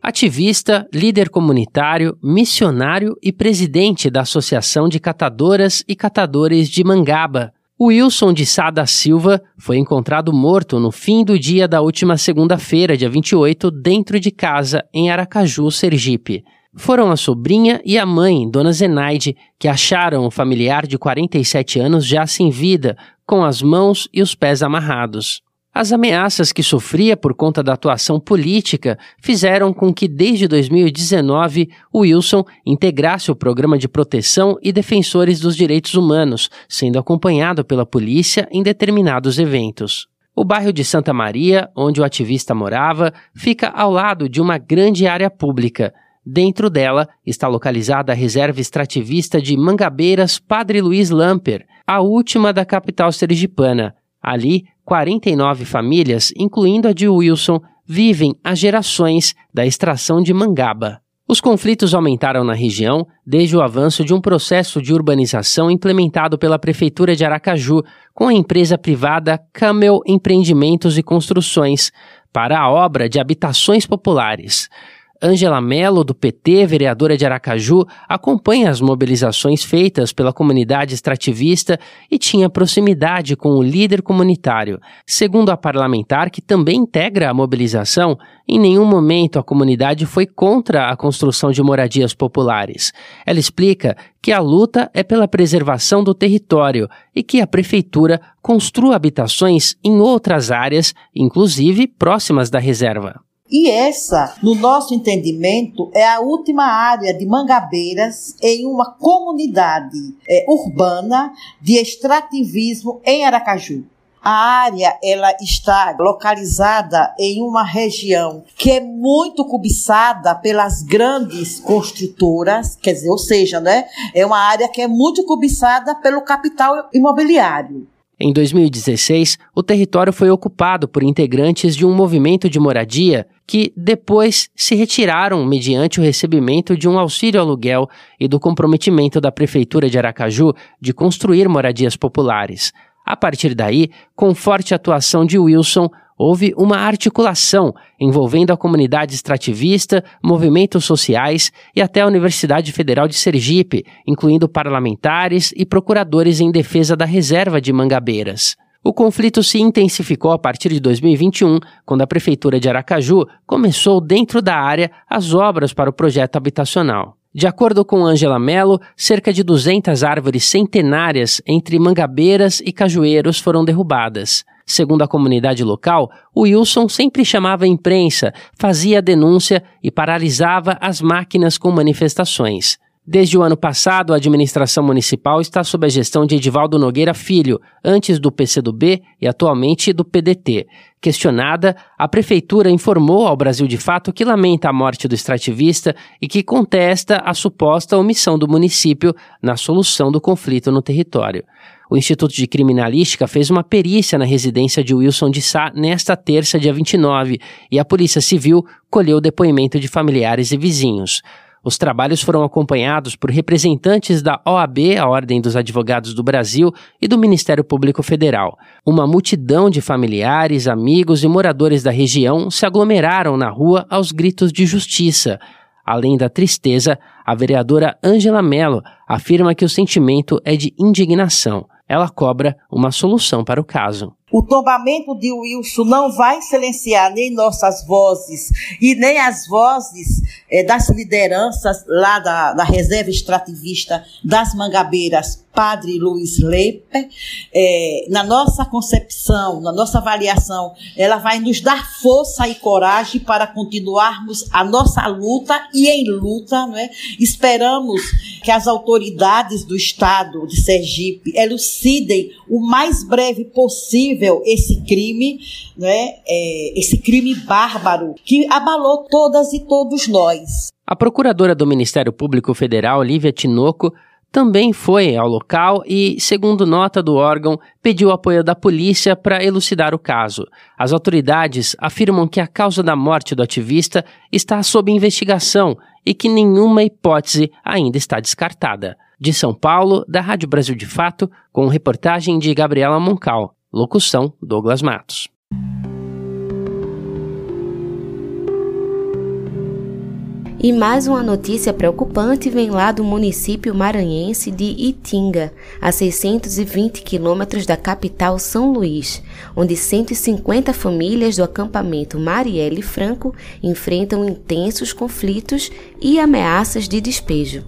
Ativista, líder comunitário, missionário e presidente da Associação de Catadoras e Catadores de Mangaba, Wilson de Sada Silva foi encontrado morto no fim do dia da última segunda-feira, dia 28, dentro de casa em Aracaju, Sergipe. Foram a sobrinha e a mãe, Dona Zenaide, que acharam o familiar de 47 anos já sem vida, com as mãos e os pés amarrados. As ameaças que sofria por conta da atuação política fizeram com que, desde 2019, Wilson integrasse o programa de proteção e defensores dos direitos humanos, sendo acompanhado pela polícia em determinados eventos. O bairro de Santa Maria, onde o ativista morava, fica ao lado de uma grande área pública. Dentro dela está localizada a reserva extrativista de Mangabeiras Padre Luiz Lamper, a última da capital sergipana. Ali, 49 famílias, incluindo a de Wilson, vivem há gerações da extração de mangaba. Os conflitos aumentaram na região desde o avanço de um processo de urbanização implementado pela Prefeitura de Aracaju com a empresa privada Camel Empreendimentos e Construções para a obra de habitações populares. Angela Mello, do PT, vereadora de Aracaju, acompanha as mobilizações feitas pela comunidade extrativista e tinha proximidade com o líder comunitário. Segundo a parlamentar, que também integra a mobilização, em nenhum momento a comunidade foi contra a construção de moradias populares. Ela explica que a luta é pela preservação do território e que a prefeitura construa habitações em outras áreas, inclusive próximas da reserva. E essa, no nosso entendimento, é a última área de mangabeiras em uma comunidade é, urbana de extrativismo em Aracaju. A área ela está localizada em uma região que é muito cobiçada pelas grandes construtoras, quer dizer, ou seja, né, é uma área que é muito cobiçada pelo capital imobiliário. Em 2016, o território foi ocupado por integrantes de um movimento de moradia que depois se retiraram mediante o recebimento de um auxílio aluguel e do comprometimento da Prefeitura de Aracaju de construir moradias populares. A partir daí, com forte atuação de Wilson, houve uma articulação envolvendo a comunidade extrativista, movimentos sociais e até a Universidade Federal de Sergipe, incluindo parlamentares e procuradores em defesa da reserva de Mangabeiras. O conflito se intensificou a partir de 2021, quando a Prefeitura de Aracaju começou dentro da área as obras para o projeto habitacional. De acordo com Angela Mello, cerca de 200 árvores centenárias entre mangabeiras e cajueiros foram derrubadas. Segundo a comunidade local, o Wilson sempre chamava a imprensa, fazia a denúncia e paralisava as máquinas com manifestações. Desde o ano passado, a administração municipal está sob a gestão de Edivaldo Nogueira Filho, antes do PCdoB e atualmente do PDT. Questionada, a prefeitura informou ao Brasil de Fato que lamenta a morte do extrativista e que contesta a suposta omissão do município na solução do conflito no território. O Instituto de Criminalística fez uma perícia na residência de Wilson de Sá nesta terça, dia 29, e a Polícia Civil colheu o depoimento de familiares e vizinhos. Os trabalhos foram acompanhados por representantes da OAB, a Ordem dos Advogados do Brasil, e do Ministério Público Federal. Uma multidão de familiares, amigos e moradores da região se aglomeraram na rua aos gritos de justiça. Além da tristeza, a vereadora Ângela Mello afirma que o sentimento é de indignação. Ela cobra uma solução para o caso. O tombamento de Wilson não vai silenciar nem nossas vozes e nem as vozes é, das lideranças lá da, da reserva extrativista das Mangabeiras, Padre Luiz Leiper. É, na nossa concepção, na nossa avaliação, ela vai nos dar força e coragem para continuarmos a nossa luta e em luta, não é? Esperamos que as autoridades do Estado de Sergipe elucidem o mais breve possível esse crime, né, é, esse crime bárbaro que abalou todas e todos nós. A procuradora do Ministério Público Federal, Lívia Tinoco, também foi ao local e, segundo nota do órgão, pediu apoio da polícia para elucidar o caso. As autoridades afirmam que a causa da morte do ativista está sob investigação e que nenhuma hipótese ainda está descartada. De São Paulo, da Rádio Brasil de Fato, com reportagem de Gabriela Moncal. Locução: Douglas Matos. E mais uma notícia preocupante vem lá do município maranhense de Itinga, a 620 quilômetros da capital São Luís, onde 150 famílias do acampamento Marielle Franco enfrentam intensos conflitos e ameaças de despejo.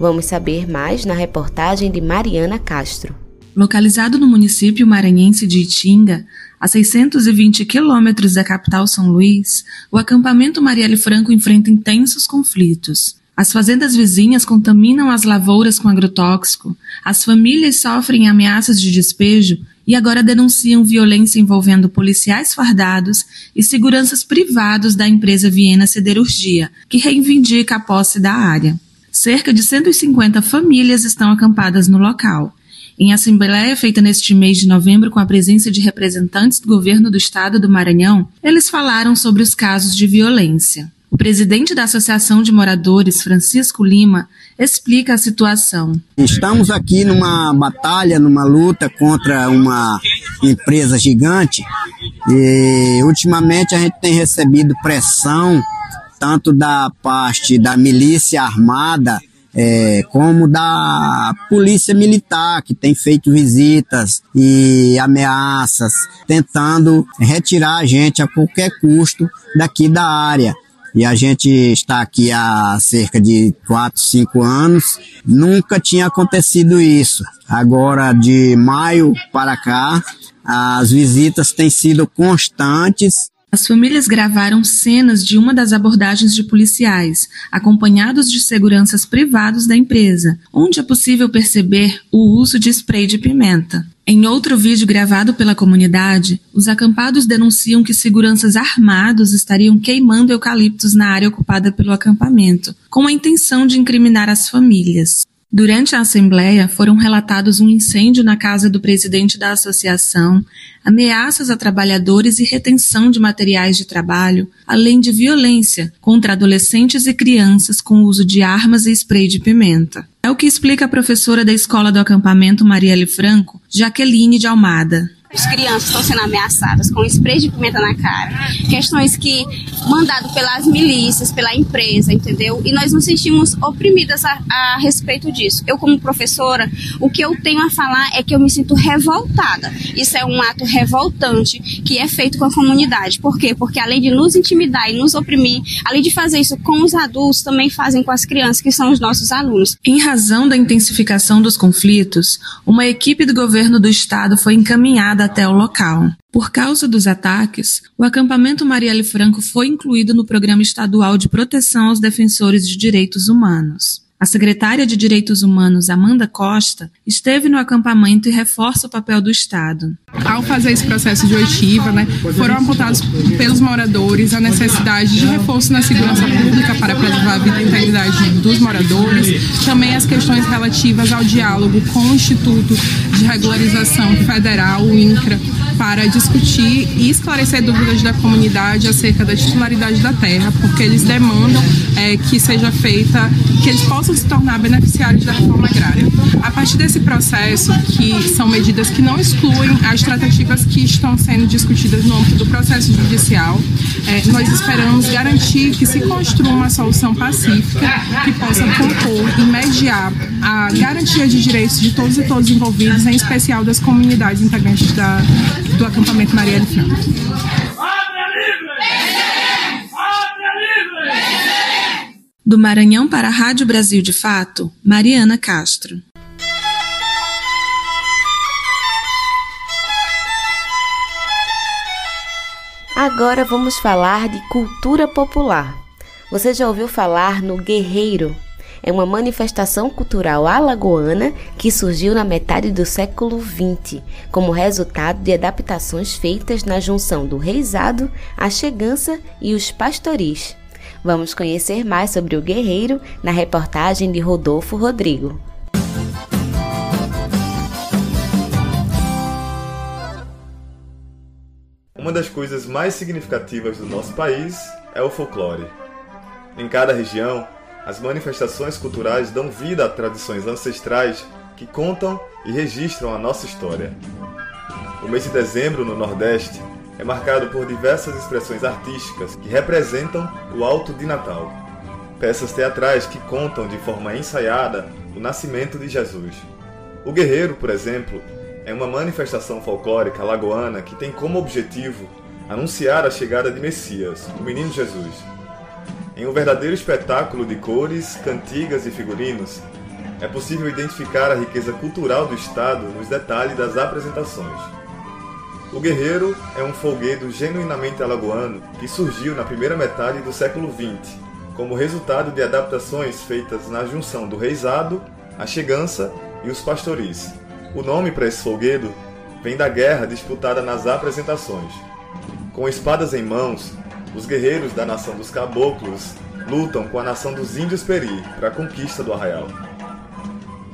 Vamos saber mais na reportagem de Mariana Castro. Localizado no município maranhense de Itinga, a 620 quilômetros da capital São Luís, o acampamento Marielle Franco enfrenta intensos conflitos. As fazendas vizinhas contaminam as lavouras com agrotóxico, as famílias sofrem ameaças de despejo e agora denunciam violência envolvendo policiais fardados e seguranças privados da empresa Viena Siderurgia, que reivindica a posse da área. Cerca de 150 famílias estão acampadas no local. Em assembleia feita neste mês de novembro com a presença de representantes do governo do estado do Maranhão, eles falaram sobre os casos de violência. O presidente da Associação de Moradores, Francisco Lima, explica a situação. Estamos aqui numa batalha, numa luta contra uma empresa gigante e ultimamente a gente tem recebido pressão tanto da parte da milícia armada é, como da polícia militar, que tem feito visitas e ameaças, tentando retirar a gente a qualquer custo daqui da área. E a gente está aqui há cerca de 4, 5 anos. Nunca tinha acontecido isso. Agora, de maio para cá, as visitas têm sido constantes as famílias gravaram cenas de uma das abordagens de policiais, acompanhados de seguranças privados da empresa, onde é possível perceber o uso de spray de pimenta. Em outro vídeo gravado pela comunidade, os acampados denunciam que seguranças armados estariam queimando eucaliptos na área ocupada pelo acampamento, com a intenção de incriminar as famílias. Durante a Assembleia, foram relatados um incêndio na casa do presidente da associação, ameaças a trabalhadores e retenção de materiais de trabalho, além de violência contra adolescentes e crianças com uso de armas e spray de pimenta. É o que explica a professora da escola do acampamento Marielle Franco, Jaqueline de Almada. As crianças estão sendo ameaçadas com spray de pimenta na cara. Questões que, mandado pelas milícias, pela empresa, entendeu? E nós nos sentimos oprimidas a, a, respeito disso. Eu, como professora, o que eu tenho a falar é que eu me sinto revoltada. Isso é um ato revoltante que é feito com a comunidade. Por quê? Porque além de nos intimidar e nos oprimir, além de fazer isso com os adultos, também fazem com as crianças, que são os nossos alunos. Em razão da intensificação dos conflitos, uma equipe do governo do estado foi encaminhada até o local. Por causa dos ataques, o acampamento Marielle Franco foi incluído no Programa Estadual de Proteção aos Defensores de Direitos Humanos. A secretária de Direitos Humanos, Amanda Costa, esteve no acampamento e reforça o papel do Estado. Ao fazer esse processo de oitiva, né, foram apontados pelos moradores a necessidade de reforço na segurança pública para preservar a vida e integridade dos moradores, também as questões relativas ao diálogo com o Instituto de Regularização Federal, o INCRA, para discutir e esclarecer dúvidas da comunidade acerca da titularidade da terra, porque eles demandam é, que seja feita, que eles possam se tornar beneficiários da reforma agrária. A partir desse processo, que são medidas que não excluem as tratativas que estão sendo discutidas no âmbito do processo judicial, é, nós esperamos garantir que se construa uma solução pacífica que possa compor e mediar a garantia de direitos de todos e todos envolvidos, em especial das comunidades integrantes da, do acampamento Marielle Franco. Do Maranhão para a Rádio Brasil de Fato, Mariana Castro. Agora vamos falar de cultura popular. Você já ouviu falar no Guerreiro? É uma manifestação cultural alagoana que surgiu na metade do século XX, como resultado de adaptações feitas na junção do reizado, a chegança e os pastoris. Vamos conhecer mais sobre o guerreiro na reportagem de Rodolfo Rodrigo. Uma das coisas mais significativas do nosso país é o folclore. Em cada região, as manifestações culturais dão vida a tradições ancestrais que contam e registram a nossa história. O mês de dezembro no Nordeste é marcado por diversas expressões artísticas que representam o Alto de Natal. Peças teatrais que contam de forma ensaiada o nascimento de Jesus. O Guerreiro, por exemplo, é uma manifestação folclórica lagoana que tem como objetivo anunciar a chegada de Messias, o menino Jesus. Em um verdadeiro espetáculo de cores, cantigas e figurinos, é possível identificar a riqueza cultural do Estado nos detalhes das apresentações. O Guerreiro é um folguedo genuinamente alagoano que surgiu na primeira metade do século XX, como resultado de adaptações feitas na junção do reizado, a chegança e os pastoris. O nome para esse folguedo vem da guerra disputada nas apresentações. Com espadas em mãos, os guerreiros da nação dos caboclos lutam com a nação dos índios Peri para a conquista do arraial.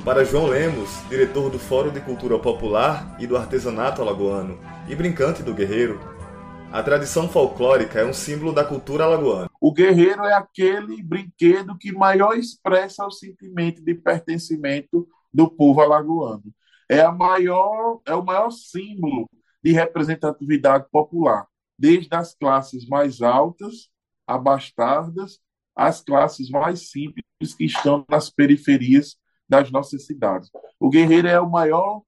Para João Lemos, diretor do Fórum de Cultura Popular e do Artesanato Alagoano e brincante do guerreiro, a tradição folclórica é um símbolo da cultura alagoana. O guerreiro é aquele brinquedo que maior expressa o sentimento de pertencimento do povo alagoano. É, a maior, é o maior símbolo de representatividade popular desde as classes mais altas, abastadas, às classes mais simples que estão nas periferias das nossas cidades. O guerreiro é o maior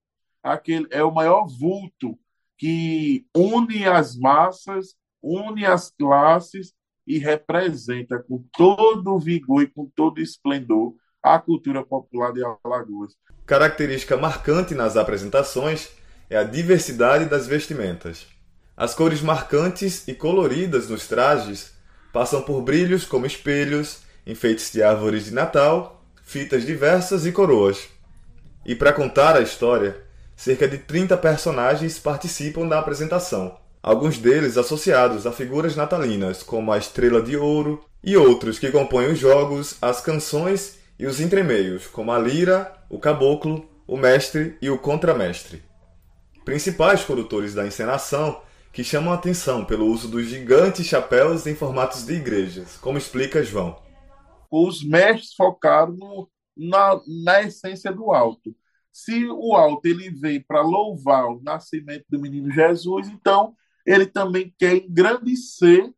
aquele é o maior vulto que une as massas, une as classes e representa com todo o vigor e com todo o esplendor a cultura popular de Alagoas. Característica marcante nas apresentações é a diversidade das vestimentas. As cores marcantes e coloridas nos trajes passam por brilhos como espelhos, enfeites de árvores de Natal, fitas diversas e coroas. E para contar a história, cerca de 30 personagens participam da apresentação, alguns deles associados a figuras natalinas, como a Estrela de Ouro, e outros que compõem os jogos, as canções e os entremeios, como a lira, o caboclo, o mestre e o contramestre. Principais condutores da encenação que chamam a atenção pelo uso dos gigantes chapéus em formatos de igrejas, como explica João. Os mestres focaram na, na essência do alto. Se o alto ele vem para louvar o nascimento do menino Jesus, então ele também quer engrandecer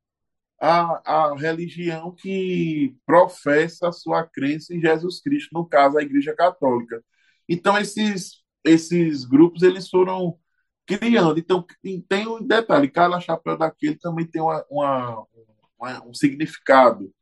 a, a religião que professa a sua crença em Jesus Cristo, no caso a Igreja Católica. Então esses esses grupos eles foram criando. Então, tem um detalhe: cada chapéu daquele também tem uma, uma, uma, um significado.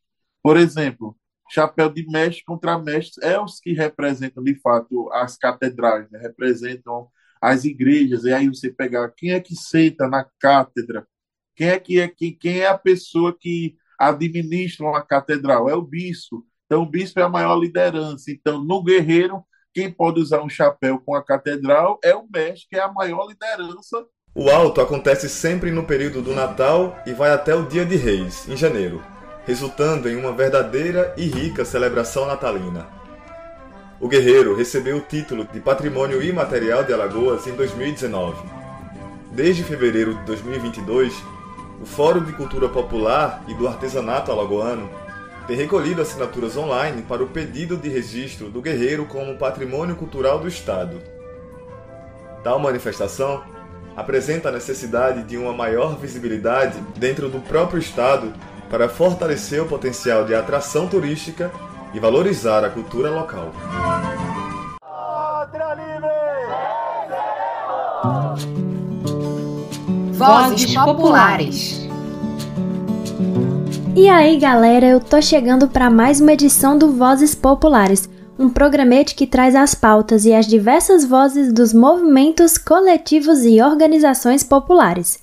Por exemplo, chapéu de mestre contra mestre é os que representam, de fato, as catedrais, né? representam as igrejas, e aí você pegar quem é que senta na cátedra, quem é que é quem, quem é a pessoa que administra uma catedral? É o bispo. Então, o bispo é a maior liderança. Então, no guerreiro, quem pode usar um chapéu com a catedral é o mestre, que é a maior liderança. O alto acontece sempre no período do Natal e vai até o Dia de Reis, em janeiro, resultando em uma verdadeira e rica celebração natalina. O guerreiro recebeu o título de Patrimônio Imaterial de Alagoas em 2019. Desde fevereiro de 2022, o Fórum de Cultura Popular e do Artesanato Alagoano tem recolhido assinaturas online para o pedido de registro do guerreiro como patrimônio cultural do Estado. Tal manifestação apresenta a necessidade de uma maior visibilidade dentro do próprio Estado para fortalecer o potencial de atração turística e valorizar a cultura local. Vozes Populares. E aí, galera, eu tô chegando para mais uma edição do Vozes Populares, um programete que traz as pautas e as diversas vozes dos movimentos, coletivos e organizações populares.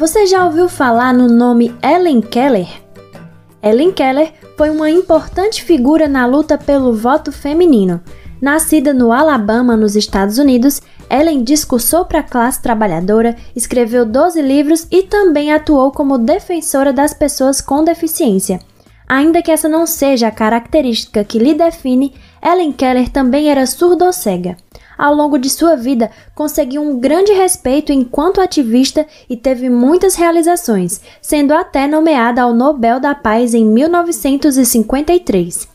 Você já ouviu falar no nome Ellen Keller? Ellen Keller foi uma importante figura na luta pelo voto feminino. Nascida no Alabama, nos Estados Unidos, Ellen discursou para a classe trabalhadora, escreveu 12 livros e também atuou como defensora das pessoas com deficiência. Ainda que essa não seja a característica que lhe define, Ellen Keller também era surdo-cega ao longo de sua vida, conseguiu um grande respeito enquanto ativista e teve muitas realizações, sendo até nomeada ao Nobel da Paz em 1953.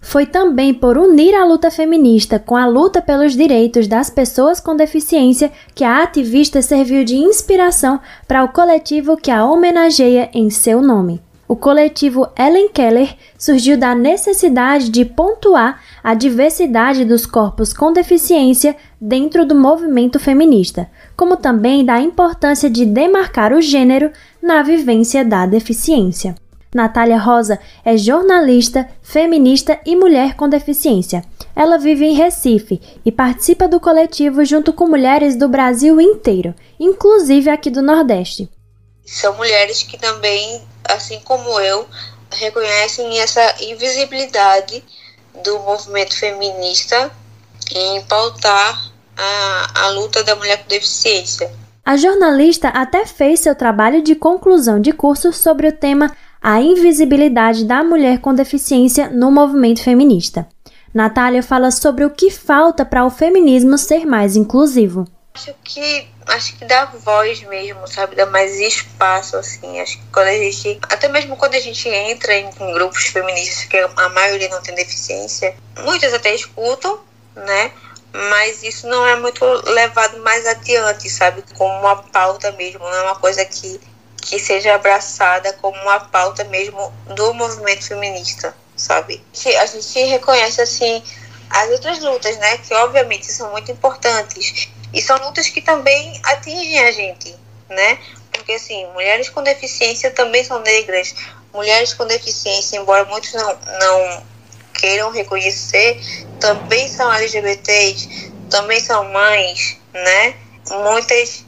Foi também por unir a luta feminista com a luta pelos direitos das pessoas com deficiência que a ativista serviu de inspiração para o coletivo que a homenageia em seu nome. O coletivo Ellen Keller surgiu da necessidade de pontuar a diversidade dos corpos com deficiência dentro do movimento feminista, como também da importância de demarcar o gênero na vivência da deficiência. Natália Rosa é jornalista, feminista e mulher com deficiência. Ela vive em Recife e participa do coletivo junto com mulheres do Brasil inteiro, inclusive aqui do Nordeste. São mulheres que também assim como eu, reconhecem essa invisibilidade do movimento feminista em pautar a, a luta da mulher com deficiência. A jornalista até fez seu trabalho de conclusão de curso sobre o tema A Invisibilidade da Mulher com Deficiência no Movimento Feminista. Natália fala sobre o que falta para o feminismo ser mais inclusivo. Acho que acho que dá voz mesmo, sabe? Dá mais espaço, assim. Acho que quando a gente. Até mesmo quando a gente entra em, em grupos feministas, que a maioria não tem deficiência, muitas até escutam, né? Mas isso não é muito levado mais adiante, sabe? Como uma pauta mesmo, não é uma coisa que, que seja abraçada como uma pauta mesmo do movimento feminista, sabe? A gente reconhece, assim, as outras lutas, né? Que obviamente são muito importantes e são lutas que também atingem a gente, né? Porque, assim, mulheres com deficiência também são negras. Mulheres com deficiência, embora muitos não, não queiram reconhecer, também são LGBTs, também são mães, né? Muitas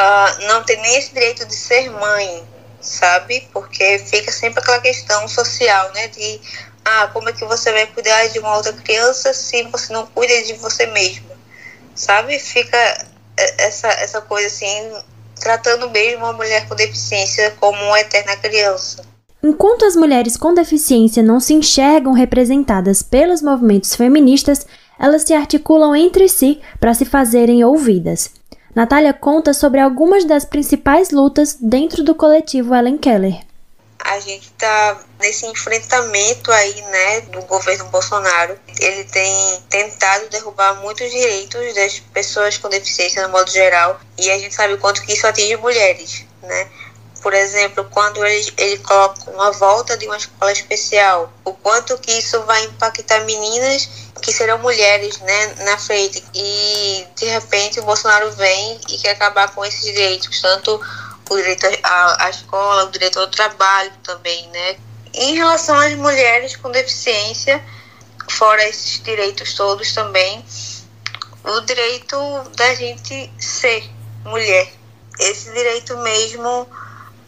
uh, não têm nem esse direito de ser mãe, sabe? Porque fica sempre aquela questão social, né? De, ah, como é que você vai cuidar de uma outra criança se você não cuida de você mesmo? Sabe? Fica essa, essa coisa assim, tratando mesmo a mulher com deficiência como uma eterna criança. Enquanto as mulheres com deficiência não se enxergam representadas pelos movimentos feministas, elas se articulam entre si para se fazerem ouvidas. Natália conta sobre algumas das principais lutas dentro do coletivo Ellen Keller a gente está nesse enfrentamento aí, né, do governo Bolsonaro. Ele tem tentado derrubar muitos direitos das pessoas com deficiência no modo geral e a gente sabe o quanto que isso atinge mulheres, né? Por exemplo, quando ele, ele coloca uma volta de uma escola especial, o quanto que isso vai impactar meninas que serão mulheres, né, na frente. E de repente o Bolsonaro vem e quer acabar com esses direitos, tanto o direito à, escola, o direito ao trabalho também, né? Em relação às mulheres com deficiência, fora esses direitos todos também, o direito da gente ser mulher. Esse direito mesmo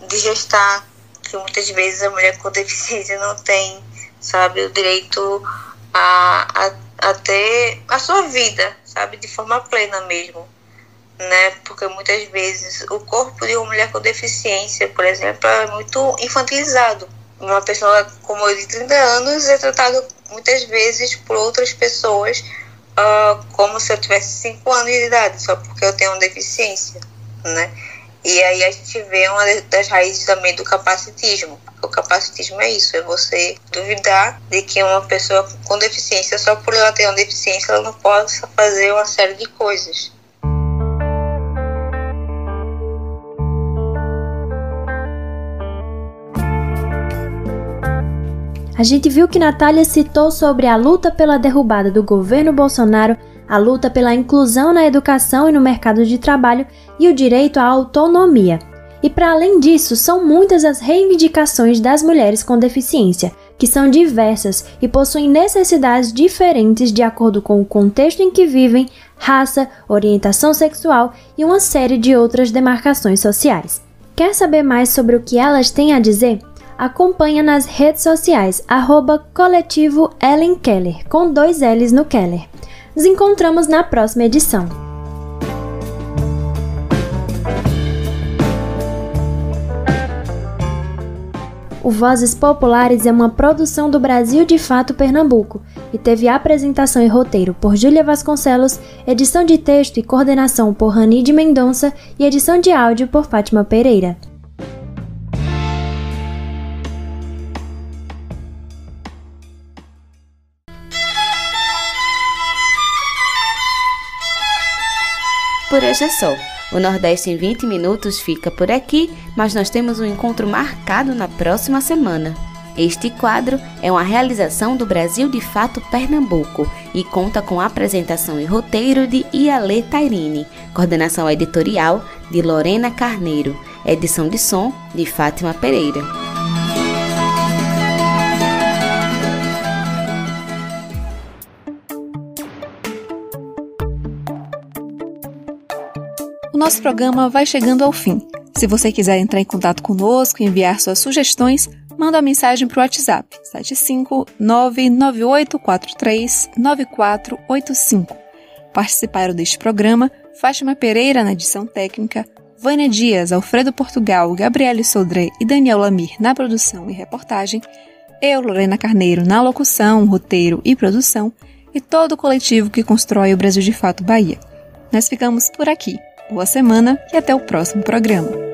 de gestar, que muitas vezes a mulher com deficiência não tem, sabe? O direito a, a, a ter a sua vida, sabe? De forma plena mesmo. Né? Porque muitas vezes o corpo de uma mulher com deficiência, por exemplo, é muito infantilizado. Uma pessoa como eu de 30 anos é tratado muitas vezes por outras pessoas uh, como se eu tivesse 5 anos de idade, só porque eu tenho uma deficiência, né? E aí a gente vê uma das raízes também do capacitismo. O capacitismo é isso, é você duvidar de que uma pessoa com deficiência, só por ela ter uma deficiência, ela não possa fazer uma série de coisas. A gente viu que Natália citou sobre a luta pela derrubada do governo Bolsonaro, a luta pela inclusão na educação e no mercado de trabalho e o direito à autonomia. E para além disso, são muitas as reivindicações das mulheres com deficiência, que são diversas e possuem necessidades diferentes de acordo com o contexto em que vivem, raça, orientação sexual e uma série de outras demarcações sociais. Quer saber mais sobre o que elas têm a dizer? Acompanha nas redes sociais, arroba coletivo Ellen Keller, com dois L's no Keller. Nos encontramos na próxima edição. O Vozes Populares é uma produção do Brasil de Fato Pernambuco e teve apresentação e roteiro por Júlia Vasconcelos, edição de texto e coordenação por Rani de Mendonça e edição de áudio por Fátima Pereira. Por hoje é só. O Nordeste em 20 minutos fica por aqui, mas nós temos um encontro marcado na próxima semana. Este quadro é uma realização do Brasil de Fato Pernambuco e conta com apresentação e roteiro de Iale Tairine, coordenação editorial de Lorena Carneiro, edição de som de Fátima Pereira. O nosso programa vai chegando ao fim. Se você quiser entrar em contato conosco e enviar suas sugestões, manda uma mensagem para o WhatsApp 75998439485. Participaram deste programa Fátima Pereira na edição técnica, Vânia Dias, Alfredo Portugal, Gabriele Sodré e Daniel Lamir na produção e reportagem, eu, Lorena Carneiro, na locução, roteiro e produção, e todo o coletivo que constrói o Brasil de Fato Bahia. Nós ficamos por aqui. Boa semana e até o próximo programa.